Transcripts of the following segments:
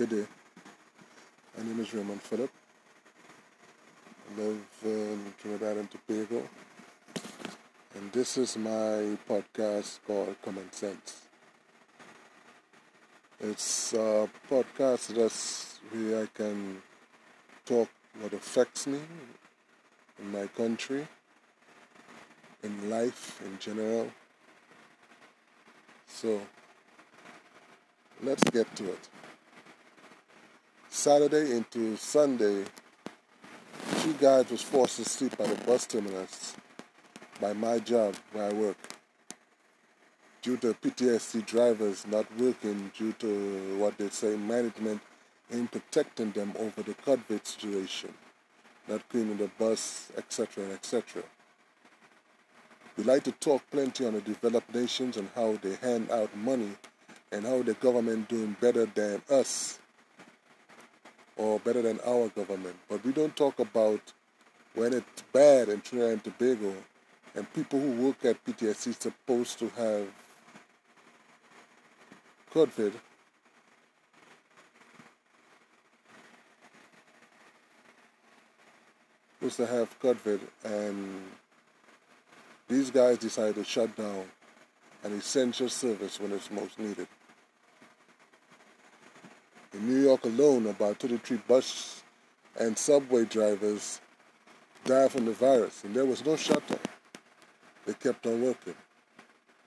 Good day. My name is Raymond Phillip. I live in Trinidad and Tobago. And this is my podcast called Common Sense. It's a podcast that's where I can talk what affects me in my country, in life in general. So let's get to it. Saturday into Sunday, two guys was forced to sleep at a bus terminus by my job where I work due to PTSC drivers not working due to what they say management in protecting them over the COVID situation, not cleaning the bus, etc., etc. We like to talk plenty on the developed nations and how they hand out money and how the government doing better than us or better than our government. But we don't talk about when it's bad in Trinidad and Tobago and people who work at PTSC supposed to have COVID supposed to have COVID and these guys decided to shut down an essential service when it's most needed. In New York alone, about 33 bus and subway drivers died from the virus, and there was no shutdown. They kept on working.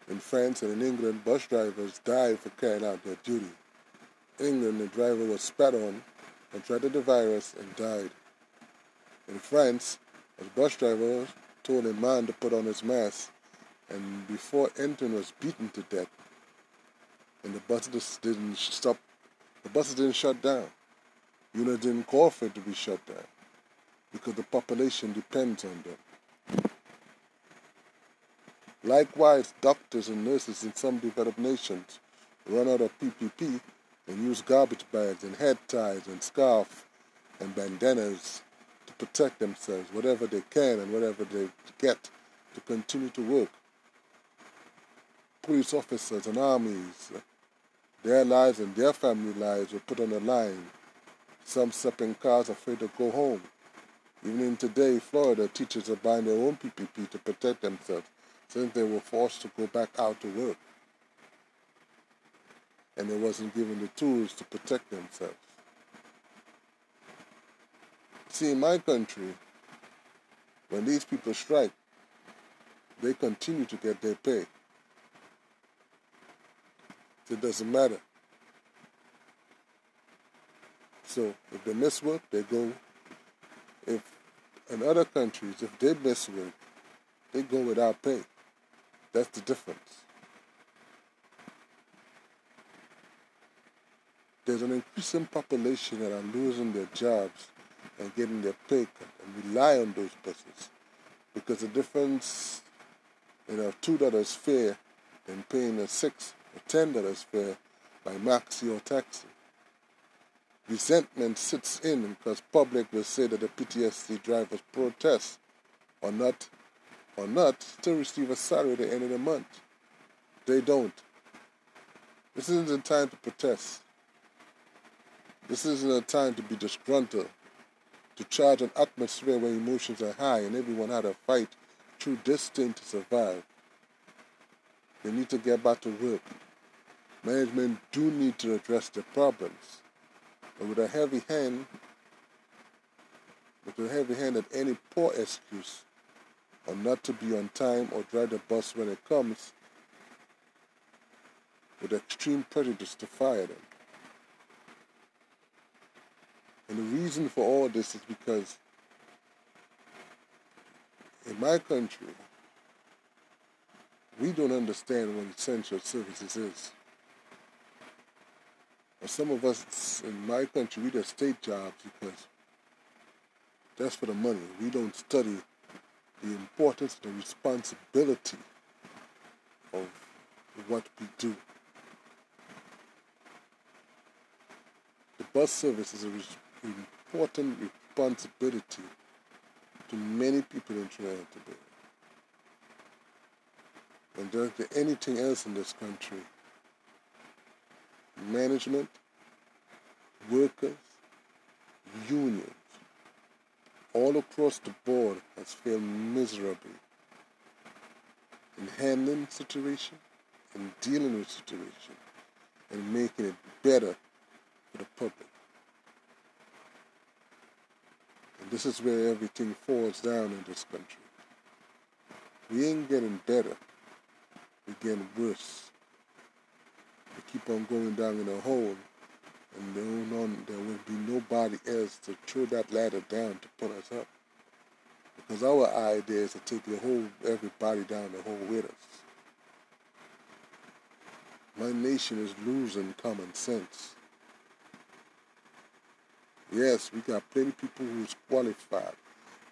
In France and in England, bus drivers died for carrying out their duty. In England, the driver was spat on, contracted the virus, and died. In France, a bus driver told a man to put on his mask, and before entering was beaten to death. And the bus buses didn't stop the buses didn't shut down. UNIT didn't call for it to be shut down because the population depends on them. Likewise, doctors and nurses in some developed nations run out of PPE and use garbage bags and head ties and scarves and bandanas to protect themselves, whatever they can and whatever they get to continue to work. Police officers and armies their lives and their family lives were put on the line. Some slept in cars afraid to go home. Even in today, Florida, teachers are buying their own PPE to protect themselves since they were forced to go back out to work. And they wasn't given the tools to protect themselves. See, in my country, when these people strike, they continue to get their pay. It doesn't matter. So if they miss work, they go. If in other countries, if they miss work, they go without pay. That's the difference. There's an increasing population that are losing their jobs and getting their pay cut and rely on those buses because the difference in a two dollars fair than paying a six ten dollars fare by maxi or taxi. Resentment sits in because public will say that the PTSC drivers protest or not or not to receive a salary at the end of the month. They don't. This isn't a time to protest. This isn't a time to be disgruntled, to charge an atmosphere where emotions are high and everyone had a fight through this thing to survive. They need to get back to work. Management do need to address the problems. But with a heavy hand, with a heavy hand at any poor excuse or not to be on time or drive the bus when it comes, with extreme prejudice to fire them. And the reason for all this is because in my country, we don't understand what essential services is. Some of us in my country, we just state jobs because that's for the money. We don't study the importance, the responsibility of what we do. The bus service is an important responsibility to many people in Trinidad today. And there's anything else in this country, management workers, unions, all across the board has failed miserably in handling situation and dealing with situation and making it better for the public. And this is where everything falls down in this country. We ain't getting better. We're getting worse. Keep on going down in a hole and there, on, there will be nobody else to throw that ladder down to put us up. Because our idea is to take the whole everybody down the hole with us. My nation is losing common sense. Yes, we got plenty of people who's qualified,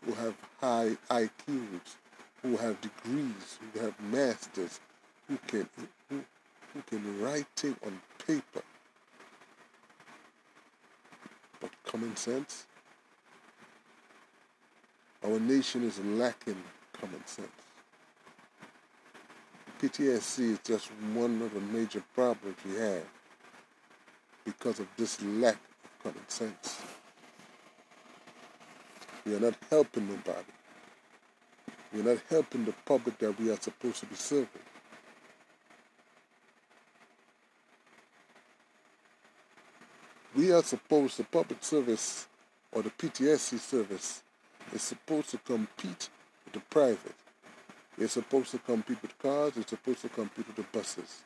who have high IQs, who have degrees, who have masters, who can who can write it on paper. But common sense? Our nation is lacking common sense. PTSC is just one of the major problems we have because of this lack of common sense. We are not helping nobody. We are not helping the public that we are supposed to be serving. We are supposed, the public service or the PTSC service is supposed to compete with the private. It's supposed to compete with cars. It's supposed to compete with the buses.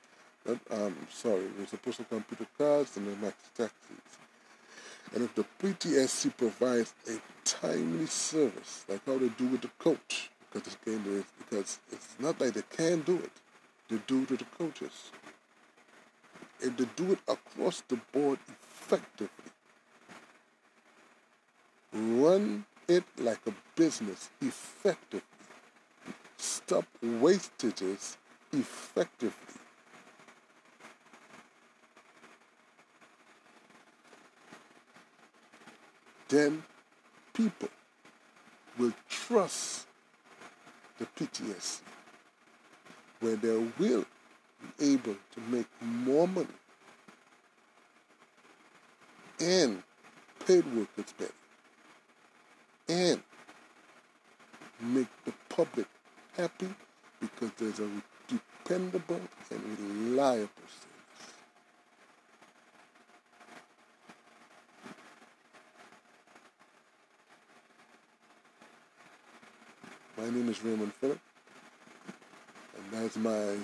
Um, sorry, it's supposed to compete with cars and the taxis. And if the PTSC provides a timely service, like how they do with the coach, because it's, because it's not like they can do it, they do it to the coaches. If to do it across the board effectively, run it like a business effectively, stop wastages effectively, then people will trust the PTSC, where they will be able to make more money and paid workers better and make the public happy because there's a dependable and reliable service. My name is Raymond Phillip, and that's my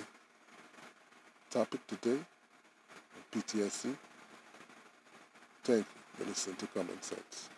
topic today PTSC. Thank you for listening to Common Sense.